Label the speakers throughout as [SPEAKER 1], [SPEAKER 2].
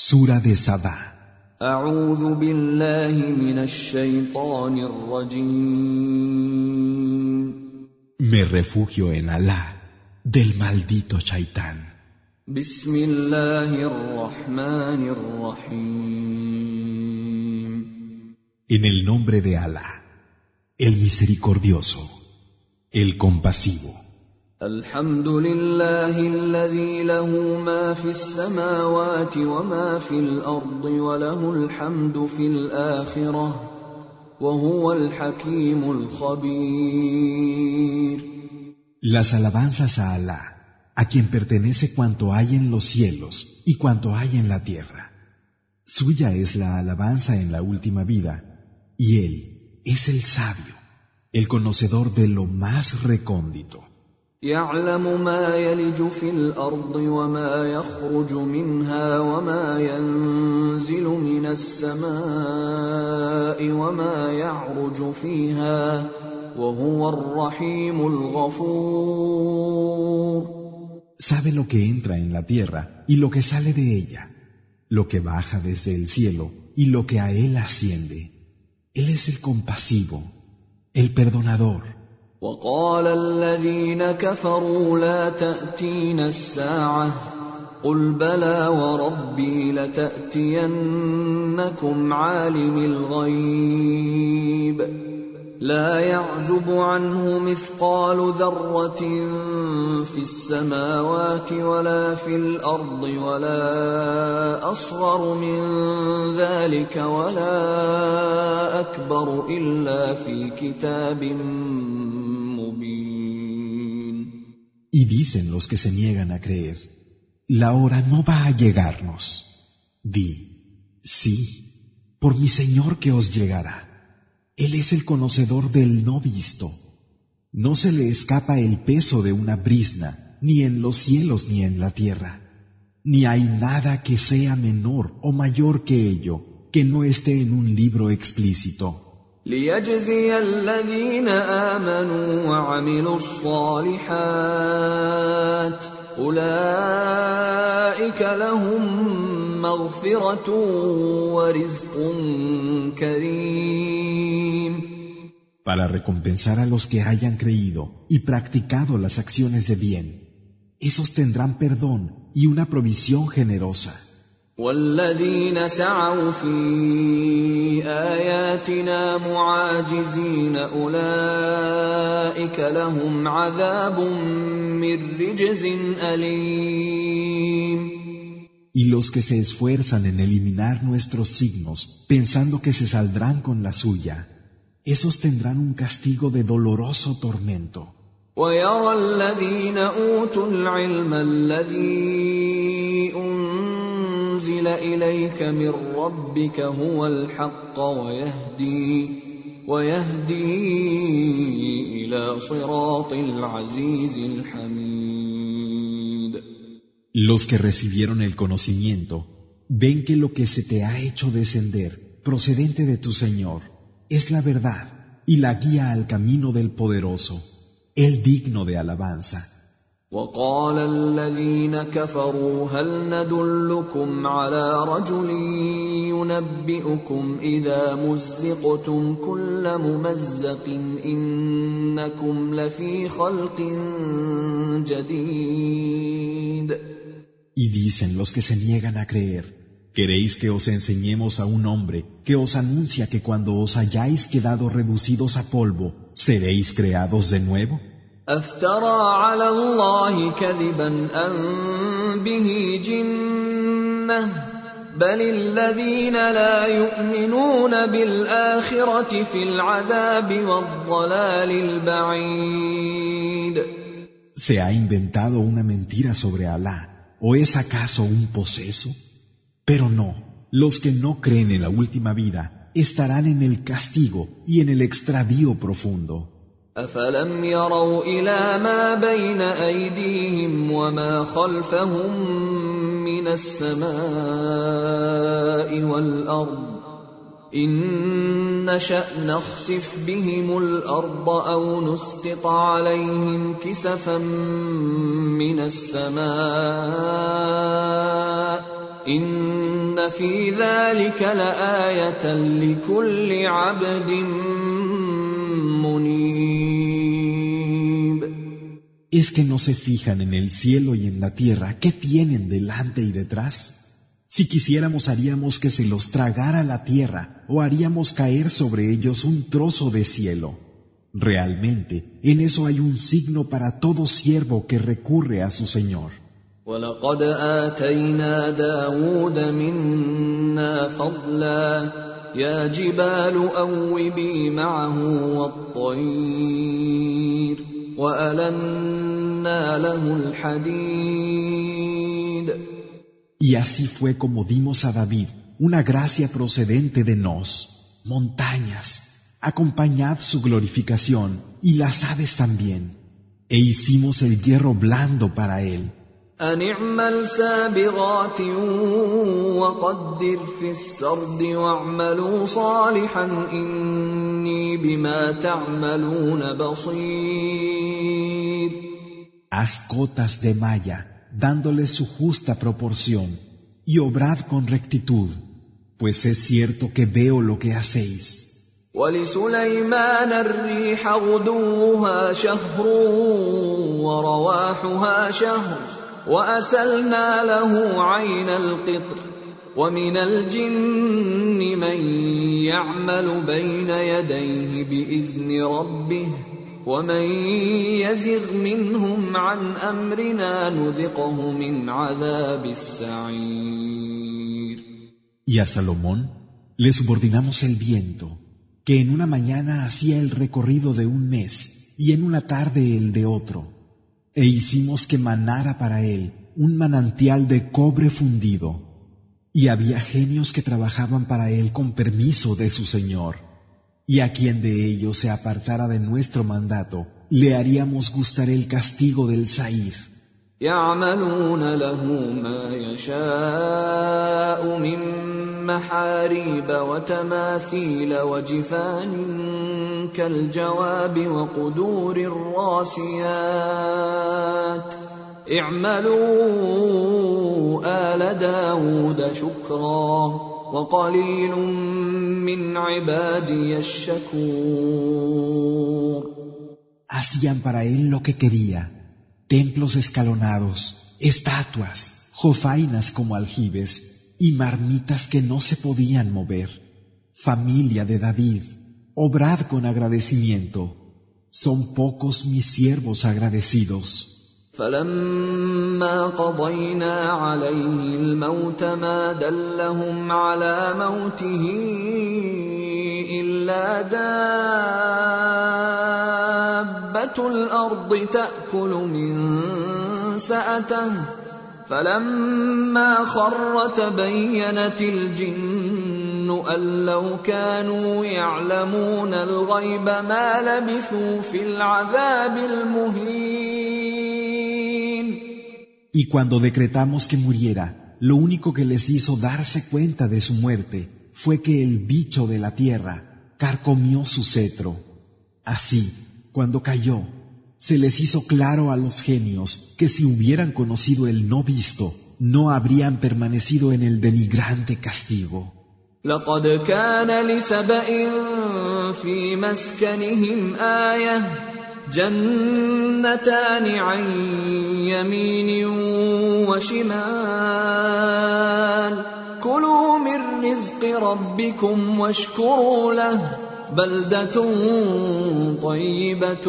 [SPEAKER 1] Sura de Me refugio en Alá del maldito
[SPEAKER 2] Shaitán.
[SPEAKER 1] En el nombre de Alá, el misericordioso, el compasivo.
[SPEAKER 2] الحمد لله الذي له ما في السماوات وما في الارض وله الحمد في الاخره وهو الحكيم الخبير
[SPEAKER 1] Las alabanzas a Alá, a quien pertenece cuanto hay en los cielos y cuanto hay en la tierra. Suya es la alabanza en la última vida, y Él es el sabio, el conocedor de lo más recóndito.
[SPEAKER 2] يعلم ما يلج في الارض وما يخرج منها وما ينزل من السماء وما يعرج فيها وهو الرحيم الغفور
[SPEAKER 1] Sabe lo que entra en la tierra y lo que sale de ella, lo que baja desde el cielo y lo que a Él asciende. Él es el compasivo, el perdonador.
[SPEAKER 2] وقال الذين كفروا لا تأتينا الساعة قل بلى وربي لتأتينكم عالم الغيب لا يعزب عنه مثقال ذره في السماوات ولا في الأرض ولا اصغر من ذلك ولا اكبر الا في كتاب مبين
[SPEAKER 1] Y dicen los que se niegan a creer, la hora no va a llegarnos. Di, sí, por mi Señor que os llegará. Él es el conocedor del no visto. No se le escapa el peso de una brisna, ni en los cielos ni en la tierra. Ni hay nada que sea menor o mayor que ello, que no esté en un libro explícito.
[SPEAKER 2] ليجزي الذين امنوا وعملوا الصالحات اولئك لهم مغفره ورزق كريم
[SPEAKER 1] Para recompensar a los que hayan creído y practicado las acciones de bien, esos tendrán perdón y una provisión generosa.
[SPEAKER 2] والذين سعوا في اياتنا معاجزين اولئك لهم عذاب من رجز اليم
[SPEAKER 1] Y los que se esfuerzan en eliminar nuestros signos, pensando que se saldrán con la suya, esos tendrán un castigo de doloroso tormento.
[SPEAKER 2] ويرى الذين اوتوا العلم الذي انزل اليك من ربك هو الحق ويهدي ويهدي الى صراط العزيز الحميد
[SPEAKER 1] Los que recibieron el conocimiento ven que lo que se te ha hecho descender procedente de tu Señor es la verdad y la guía al camino del poderoso, el digno de alabanza.
[SPEAKER 2] وقال الذين كفروا هل ندلكم على رجل ينبئكم اذا مزقتم كل ممزق انكم لفي خلق جديد
[SPEAKER 1] Y dicen los que se niegan a creer, ¿Queréis que os enseñemos a un hombre que os anuncia que cuando os hayáis quedado reducidos a polvo, seréis creados de nuevo? ¿Se ha inventado una mentira sobre Alá? ¿O es acaso un poseso? Pero no, los que no creen en la última vida estarán en el castigo y en el extravío profundo.
[SPEAKER 2] أفلم يروا إلى ما بين أيديهم وما خلفهم من السماء والأرض إن نشأ نخسف بهم الأرض أو نسقط عليهم كسفا من السماء إن إن في ذلك لآية لكل عبد منيب
[SPEAKER 1] ¿Es que no se fijan en el cielo y en la tierra qué tienen delante y detrás? Si quisiéramos haríamos que se los tragara la tierra o haríamos caer sobre ellos un trozo de cielo. Realmente, en eso hay un signo para todo siervo que recurre a su Señor.
[SPEAKER 2] ولقد آتينا داود منا فضلا يا جبال أوبي معه والطير وألنا له الحديد
[SPEAKER 1] Y así fue como dimos a David una gracia procedente de nos, montañas, acompañad su glorificación y las aves también, e hicimos el hierro blando para él.
[SPEAKER 2] أن اعمل سابغات وقدر في السرد واعملوا صالحا إني بما تعملون بصير
[SPEAKER 1] Haz cotas de malla, dándoles su justa proporción, y obrad con rectitud, pues es cierto que veo lo que hacéis.
[SPEAKER 2] ولسليمان الريح غدوها شهر ورواحها شهر وأسلنا له عين القطر ومن الجن من يعمل بين يديه بإذن ربه ومن يزغ منهم عن أمرنا نذقه من عذاب السعير.
[SPEAKER 1] يا سلمون le subordinamos el viento que en una mañana hacía el recorrido de un mes y en una tarde el de otro e hicimos que manara para él un manantial de cobre fundido, y había genios que trabajaban para él con permiso de su Señor, y a quien de ellos se apartara de nuestro mandato, le haríamos gustar el castigo del Sair.
[SPEAKER 2] محاريب وتماثيل وجفان كالجواب وقدور الراسيات. اعملوا آل داود شكرا وقليل من عبادي الشكور.
[SPEAKER 1] Hacían para él lo que quería, templos escalonados, estatuas, jofainas como aljibes y marmitas que no se podían mover. Familia de David, obrad con agradecimiento. Son pocos mis siervos agradecidos.
[SPEAKER 2] فلما قضينا عليه الموت ما دلهم على موته الا دابه الارض تاكل من ساته فلما خر تبينت الجن ان لو كانوا يعلمون الغيب ما لبثوا في العذاب المهين
[SPEAKER 1] Y cuando decretamos que muriera, lo único que les hizo darse cuenta de su muerte fue que el bicho de la tierra carcomió su cetro. Así, cuando cayó, se les hizo claro a los genios que si hubieran conocido el no visto, no habrían permanecido en el denigrante castigo.
[SPEAKER 2] لقد كان لسبإ في مسكنهم آية جنتان عن يمين وشمال كلوا من رزق ربكم واشكروا له بلدة طيبة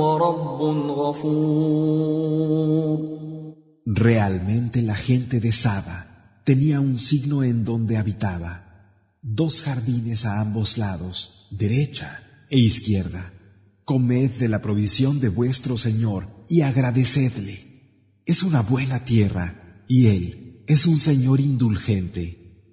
[SPEAKER 2] ورب غفور
[SPEAKER 1] Realmente la gente de Saba tenía un signo en donde habitaba, dos jardines a ambos lados, derecha e izquierda. Comed de la provisión de vuestro Señor y agradecedle. Es una buena tierra y Él es un Señor indulgente.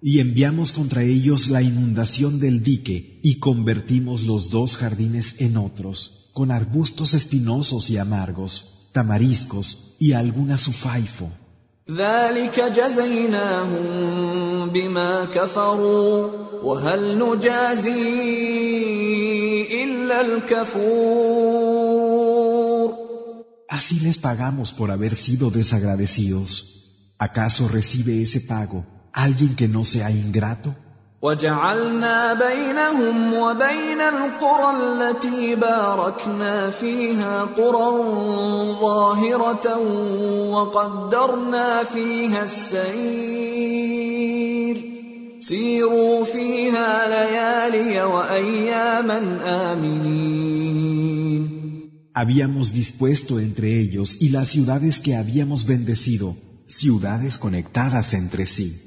[SPEAKER 1] y enviamos contra ellos la inundación del dique y convertimos los dos jardines en otros, con arbustos espinosos y amargos, tamariscos y alguna sufaifo. Así les pagamos por haber sido desagradecidos. ¿Acaso recibe ese pago alguien que no sea ingrato?
[SPEAKER 2] وجعلنا بينهم وبين القرى التي باركنا فيها قرى ظاهره وقدرنا فيها السير سيروا فيها ليالي واياما امنين
[SPEAKER 1] Habíamos dispuesto entre ellos y las ciudades que habíamos bendecido, ciudades conectadas entre sí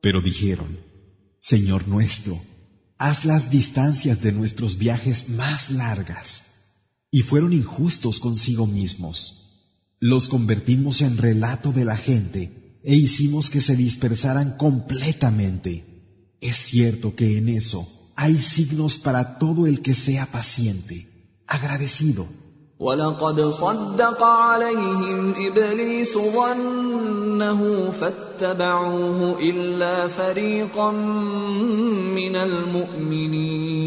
[SPEAKER 1] Pero dijeron, Señor nuestro, haz las distancias de nuestros viajes más largas. Y fueron injustos consigo mismos. Los convertimos en relato de la gente e hicimos que se dispersaran completamente. Es cierto que en eso hay signos para todo el que sea paciente, agradecido.
[SPEAKER 2] ولقد صدق عليهم ابليس ظنه فاتبعوه الا فريقا من المؤمنين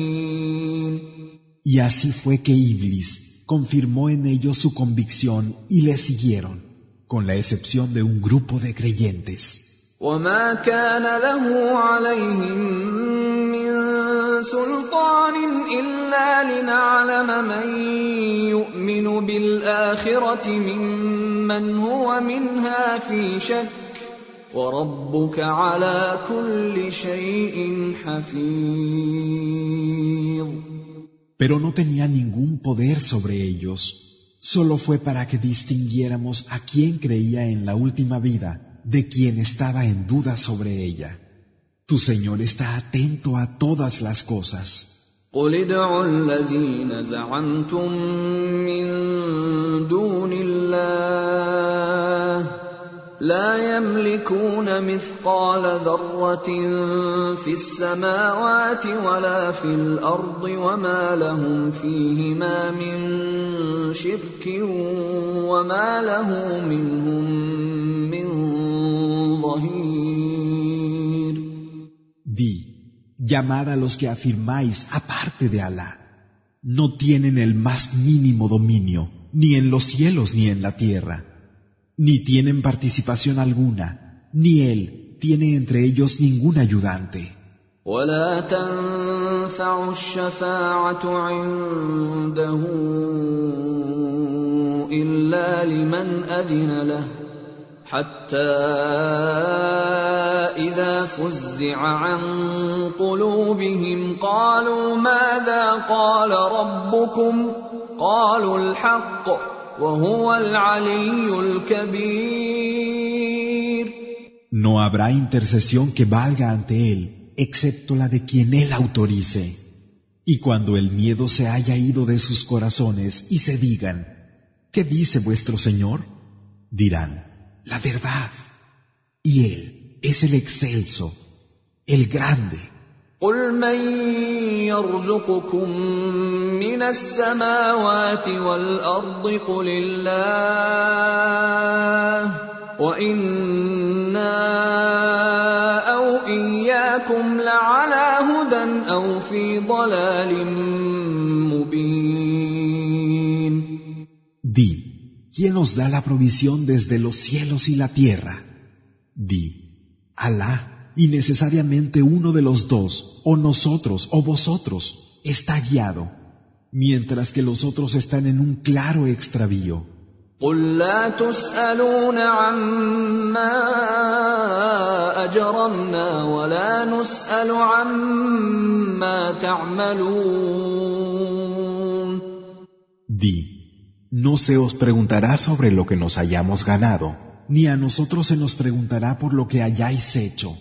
[SPEAKER 1] Y así fue que Iblis confirmó en ellos su convicción y le siguieron, con la excepción de un grupo de creyentes.
[SPEAKER 2] وما كان له عليهم من سلطان الا لنعلم من يؤمن بالاخره ممن هو منها في شك وربك على كل شيء حفيظ
[SPEAKER 1] Pero no tenía ningún poder sobre ellos, solo fue para que distinguiéramos a quien creía en la última vida de quien estaba en duda sobre ella. Tu Señor está atento a todas las cosas.
[SPEAKER 2] قل ادعوا الذين زعمتم من دون الله لا يملكون مثقال ذرة في السماوات ولا في الأرض وما لهم فيهما من شرك وما له منهم
[SPEAKER 1] llamad a los que afirmáis aparte de Alá. No tienen el más mínimo dominio, ni en los cielos ni en la tierra, ni tienen participación alguna, ni Él tiene entre ellos ningún ayudante.
[SPEAKER 2] ولا تنفع الشفاعة عنده إلا لمن أذن له حتى إذا فزع عن قلوبهم قالوا ماذا قال ربكم قالوا الحق وهو العلي الكبير
[SPEAKER 1] No habrá intercesión que valga ante Él, excepto la de quien Él autorice. Y cuando el miedo se haya ido de sus corazones y se digan, ¿qué dice vuestro Señor? Dirán, la verdad. Y Él es el excelso, el grande.
[SPEAKER 2] قل من يرزقكم من السماوات والارض قل الله وأنا أو اياكم لعلى هدى أو في ضلال مبين
[SPEAKER 1] ¿quién nos da la provisión desde los cielos y la tierra? Di, Alá, y necesariamente uno de los dos, o nosotros, o vosotros, está guiado, mientras que los otros están en un claro extravío.
[SPEAKER 2] قل لا تسالون عما اجرمنا ولا نسال عما تعملون
[SPEAKER 1] No se os preguntará sobre lo que nos hayamos ganado, ni a nosotros se nos preguntará por lo que hayáis hecho.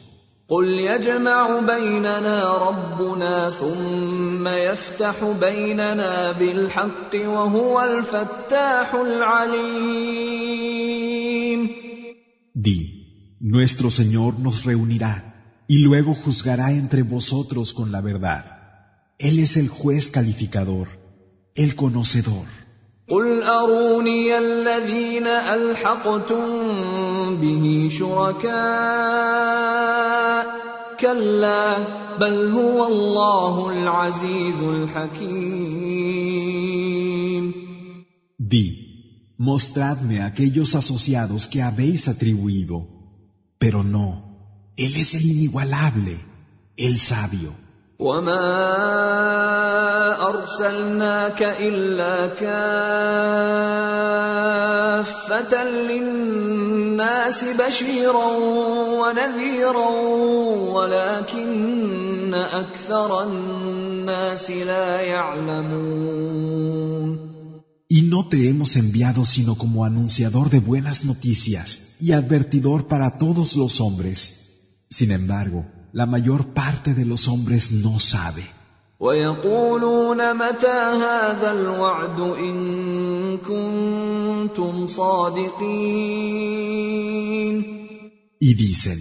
[SPEAKER 1] Di, nuestro Señor nos reunirá y luego juzgará entre vosotros con la verdad. Él es el juez calificador, el conocedor.
[SPEAKER 2] قل اروني الذين الحقتم به شركاء كلا بل هو الله العزيز الحكيم
[SPEAKER 1] Di, mostradme aquellos asociados que habéis atribuido. Pero no, Él es el inigualable, el sabio.
[SPEAKER 2] وما ارسلناك الا كافه للناس بشيرا ونذيرا ولكن اكثر الناس لا يعلمون
[SPEAKER 1] Y no te hemos enviado sino como anunciador de buenas noticias y advertidor para todos los hombres. Sin embargo, la mayor parte de los hombres no sabe.
[SPEAKER 2] ويقولون متى هذا الوعد إن كنتم صادقين؟
[SPEAKER 1] Y dicen,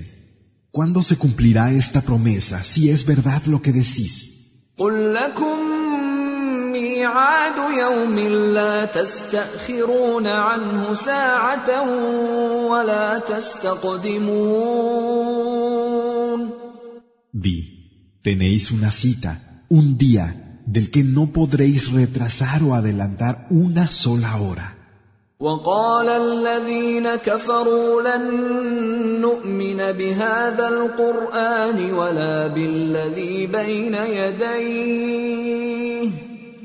[SPEAKER 1] ¿cuándo se cumplirá esta promesa si es verdad lo que decís?
[SPEAKER 2] قل لكم ميعاد يوم لا تستاخرون عنه ساعه ولا تستقدمون.
[SPEAKER 1] Di, tenéis una cita, un día, del que no podréis retrasar o adelantar una sola hora.
[SPEAKER 2] وقال الذين كفروا لن نؤمن بهذا القران ولا بالذي بين يديه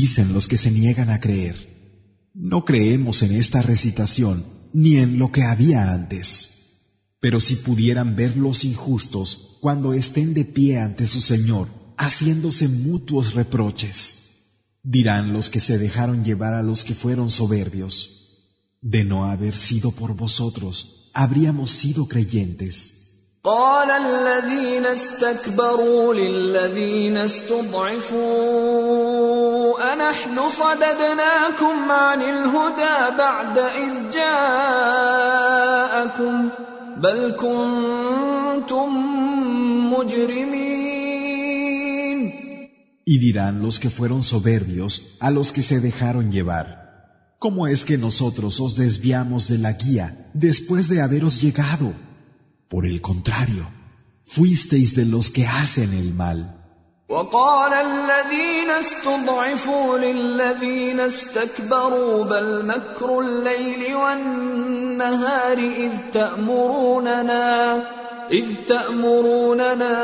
[SPEAKER 1] Dicen los que se niegan a creer, no creemos en esta recitación ni en lo que había antes. Pero si pudieran ver los injustos cuando estén de pie ante su Señor, haciéndose mutuos reproches, dirán los que se dejaron llevar a los que fueron soberbios, de no haber sido por vosotros, habríamos sido creyentes.
[SPEAKER 2] قال الذين استكبروا للذين استضعفوا أنحن صددناكم عن الهدى بعد إذ جاءكم بل كنتم مجرمين
[SPEAKER 1] Y dirán los que fueron soberbios a los que se dejaron llevar, ¿cómo es que nosotros os desviamos de la guía después de haberos llegado? Por el contrario, fuisteis de los que hacen el mal.
[SPEAKER 2] وقال الذين استضعفوا للذين استكبروا بل مكر الليل والنهار إذ تأمروننا إذ تأمروننا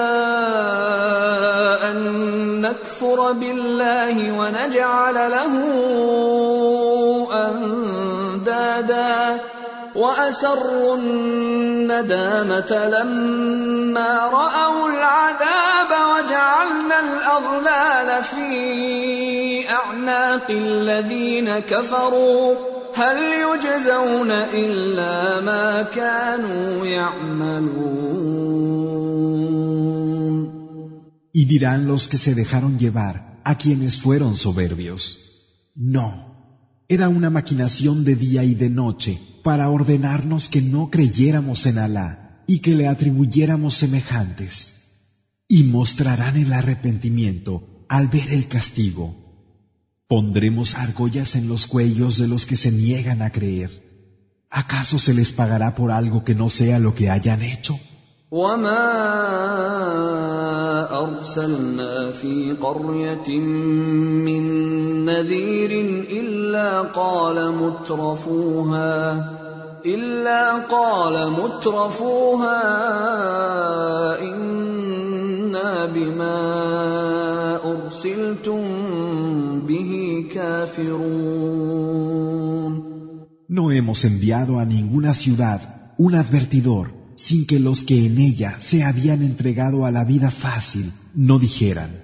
[SPEAKER 2] أن نكفر بالله ونجعل له أندادا وأسروا الندامة لما رأوا العذاب وجعلنا الأغلال في أعناق الذين كفروا. هل يجزون إلا ما كانوا يعملون؟
[SPEAKER 1] Y dirán los que se dejaron llevar a quienes fueron soberbios. No, era una maquinación de día y de noche para ordenarnos que no creyéramos en Alá y que le atribuyéramos semejantes. Y mostrarán el arrepentimiento al ver el castigo. Pondremos argollas en los cuellos de los que se niegan a creer ¿Acaso se les pagará por algo que no sea lo que hayan hecho?
[SPEAKER 2] وما أرسلنا في قرية من نذير إلا قال مترفوها إلا قال مترفوها إنا بما أرسلتم به كافرون.
[SPEAKER 1] No hemos enviado a ninguna ciudad un advertidor. Sin que los que en ella se habían entregado a la vida fácil no dijeran,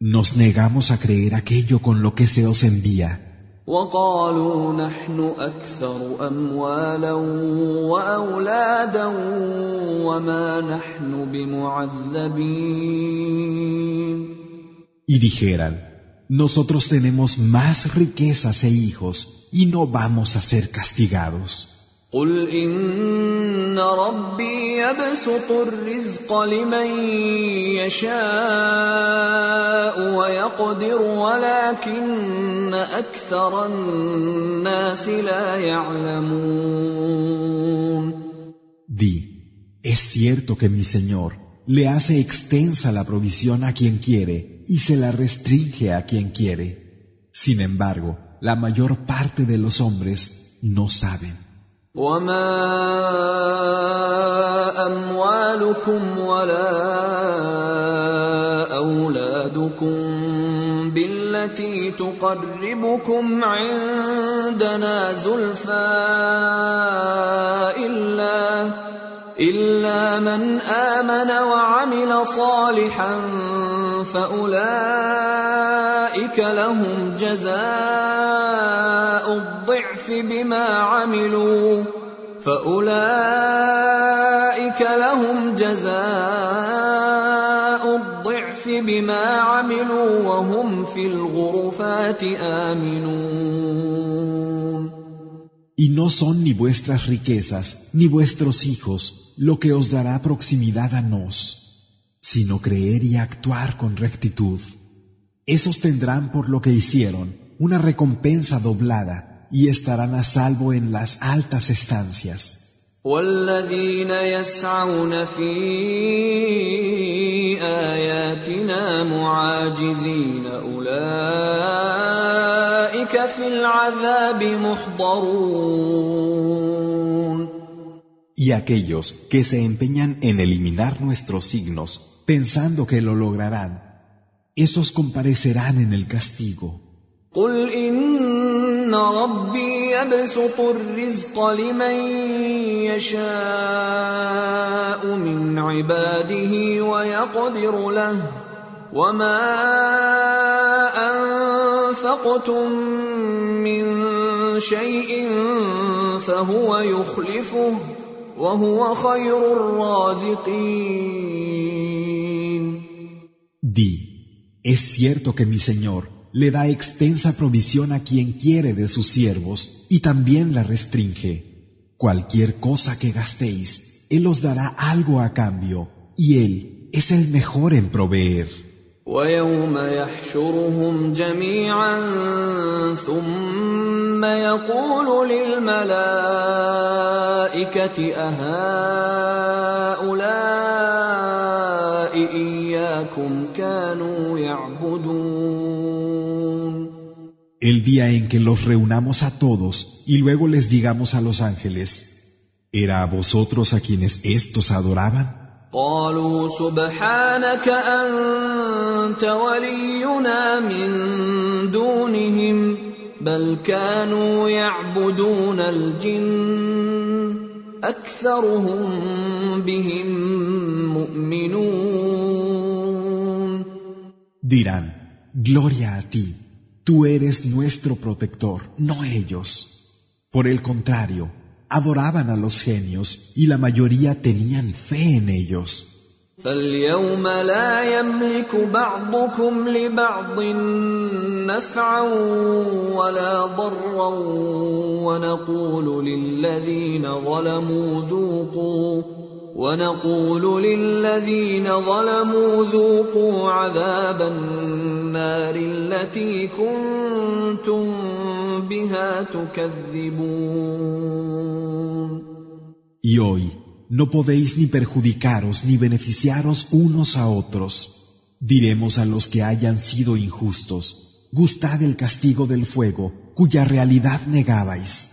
[SPEAKER 1] nos negamos a creer aquello con lo que se os envía. Y dijeran, nosotros tenemos más riquezas e hijos y no vamos a ser castigados.
[SPEAKER 2] قل ان ربي يبسط الرزق لمن يشاء ويقدر ولكن اكثر الناس لا يعلمون
[SPEAKER 1] Di, es cierto que mi Señor le hace extensa la provisión a quien quiere y se la restringe a quien quiere. Sin embargo, la mayor parte de los hombres no saben.
[SPEAKER 2] وما اموالكم ولا اولادكم بالتي تقربكم عندنا زلفى الا الا من امن وعمل صالحا فاولئك لهم جزاء الضعف بما عملوا فاولئك لهم جزاء الضعف بما عملوا وهم في الغرفات امنون
[SPEAKER 1] Y no son ni vuestras riquezas ni vuestros hijos lo que os dará proximidad a nos, sino creer y actuar con rectitud. Esos tendrán por lo que hicieron una recompensa doblada y estarán a salvo en las altas estancias.
[SPEAKER 2] والذين يسعون في اياتنا معاجزين اولئك في العذاب محضرون
[SPEAKER 1] Y aquellos que se empeñan en eliminar nuestros signos pensando que lo lograrán, esos comparecerán en el castigo.
[SPEAKER 2] قل ان ربي يبسط الرزق لمن يشاء من عباده ويقدر له وما انفقتم من شيء فهو يخلفه وهو خير الرازقين
[SPEAKER 1] Di, es cierto que mi Señor le da extensa provisión a quien quiere de sus siervos y también la restringe. Cualquier cosa que gastéis, Él os dará algo a cambio, y Él es el mejor en proveer.
[SPEAKER 2] ويوم يحشرهم جميعا ثم يقول للملائكه اهؤلاء اياكم كانوا يعبدون
[SPEAKER 1] El día en que los reunamos a todos y luego les digamos a los ángeles, ¿era a vosotros a quienes éstos adoraban?
[SPEAKER 2] قالوا سبحانك أنت ولينا من دونهم بل كانوا يعبدون الجن أكثرهم بهم مؤمنون
[SPEAKER 1] Dirán, Gloria a ti, tú eres nuestro protector, no ellos. Por el contrario, adoraban a los genios y la mayoría tenían fe en ellos.
[SPEAKER 2] فاليوم لا يملك بعضكم لبعض نفعا ولا ضرا ونقول للذين ظلموا ذوقوا ونقول للذين ظلموا ذوقوا عذاب النار التي كنتم بها تكذبون
[SPEAKER 1] Y hoy no podéis ni perjudicaros ni beneficiaros unos a otros. Diremos a los que hayan sido injustos, gustad el castigo del fuego, cuya realidad negabais.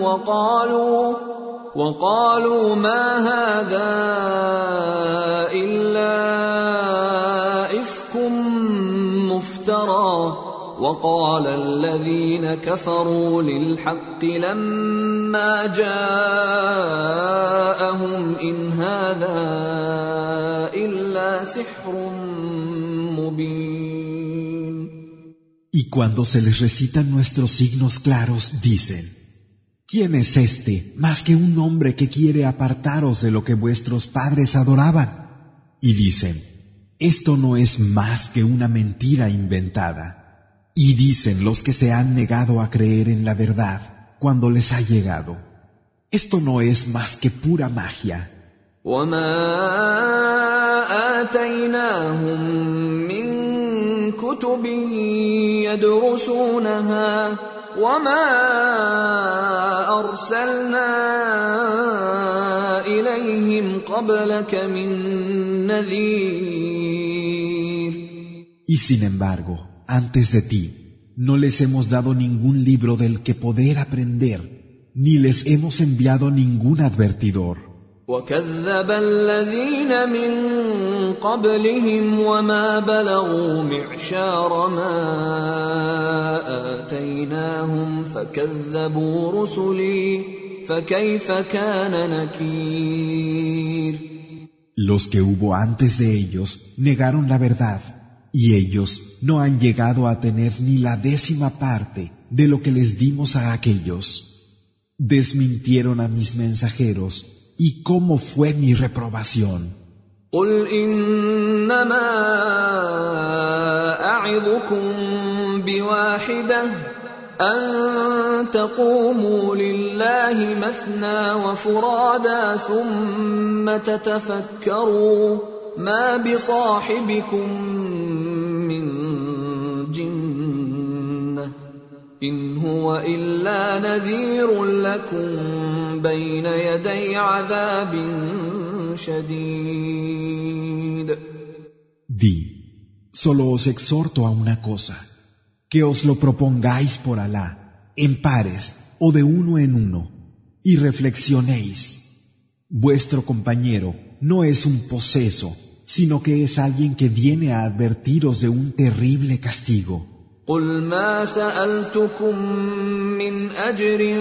[SPEAKER 2] وقالوا وقالوا ما هذا إلا إفك مفترى وقال الذين كفروا للحق لما جاءهم إن هذا إلا سحر مبين.
[SPEAKER 1] Y cuando se les recitan nuestros signos claros, dicen, ¿quién es este más que un hombre que quiere apartaros de lo que vuestros padres adoraban? Y dicen, esto no es más que una mentira inventada. Y dicen los que se han negado a creer en la verdad cuando les ha llegado, esto no es más que pura magia.
[SPEAKER 2] وما اتيناهم من كتب يدرسونها وما ارسلنا اليهم قبلك من نذير
[SPEAKER 1] Y sin embargo, antes de ti, no les hemos dado ningún libro del que poder aprender, ni les hemos enviado ningún advertidor.
[SPEAKER 2] وكذب الذين من قبلهم وما بلغوا معشار ما اتيناهم فكذبوا رسلي فكيف كان نكير
[SPEAKER 1] Los que hubo antes de ellos negaron la verdad, y ellos no han llegado a tener ni la décima parte de lo que les dimos a aquellos. Desmintieron a mis mensajeros, y cómo fue mi reprobación.
[SPEAKER 2] قل انما اعظكم بواحده ان تقوموا لله مثنى وفرادا ثم تتفكروا ما بصاحبكم من جنه ان هو الا نذير لكم بين يدي عذاب شديد
[SPEAKER 1] Di, solo os exhorto a una cosa, que os lo propongáis por Alá, en pares o de uno en uno, y reflexionéis. Vuestro compañero no es un poseso, sino que es alguien que viene a advertiros de un terrible castigo.
[SPEAKER 2] قل ما سالتكم من اجر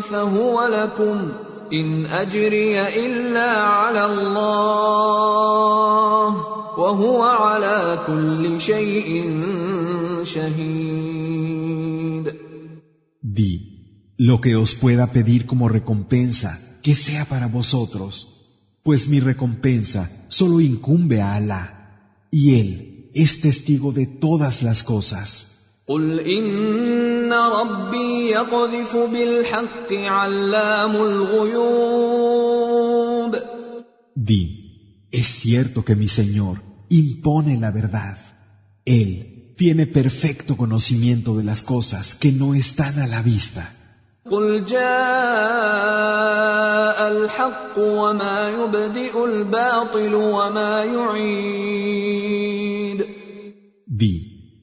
[SPEAKER 2] فهو لكم ان اجري الا على الله وهو على كل شيء شهيد
[SPEAKER 1] Di, lo que os pueda pedir como recompensa, que sea para vosotros, pues mi recompensa solo incumbe a Alá, y Él es testigo de todas las cosas.
[SPEAKER 2] قل ان ربي يقذف بالحق علام الغيوب
[SPEAKER 1] Di, es cierto que mi Señor impone la verdad. Él tiene perfecto conocimiento de las cosas que no están a la vista.
[SPEAKER 2] قل جاء الحق وما يبدئ الباطل وما يعيد
[SPEAKER 1] Di,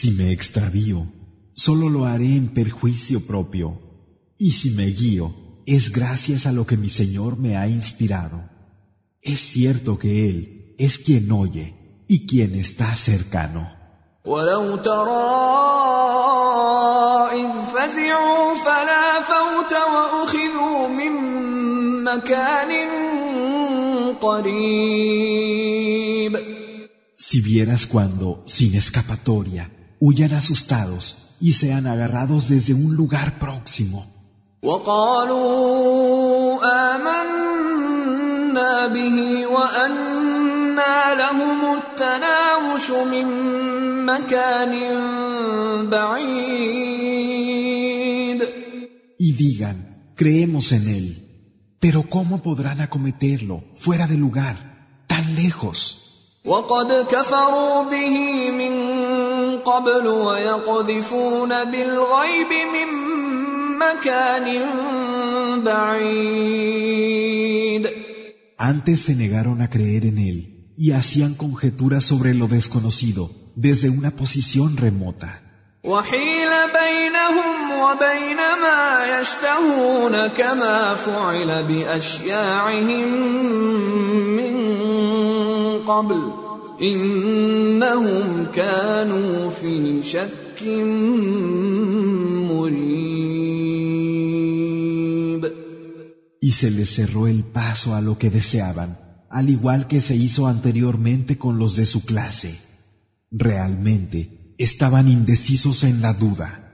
[SPEAKER 1] si me extravío, solo lo haré en perjuicio propio, y si me guío, es gracias a lo que mi Señor me ha inspirado. Es cierto que Él es quien oye y quien está cercano.
[SPEAKER 2] ولو ترى إذ فزعوا فلا فوت وأخذوا من مكان قريب
[SPEAKER 1] Si vieras cuando, sin escapatoria, huyan asustados y sean agarrados desde un lugar próximo. Y digan, creemos en Él, pero ¿cómo podrán acometerlo fuera de lugar, tan lejos?
[SPEAKER 2] قبل ويقذفون بالغيب من مكان بعيد
[SPEAKER 1] Antes se negaron a creer en Él y hacían conjeturas sobre lo desconocido desde una posición remota.
[SPEAKER 2] وحيل بينهم وبين ما يشتهون كما فعل باشياعهم من قبل انهم كانوا في شك مريب
[SPEAKER 1] Y se les cerró el paso a lo que deseaban, al igual que se hizo anteriormente con los de su clase. Realmente estaban indecisos en la duda.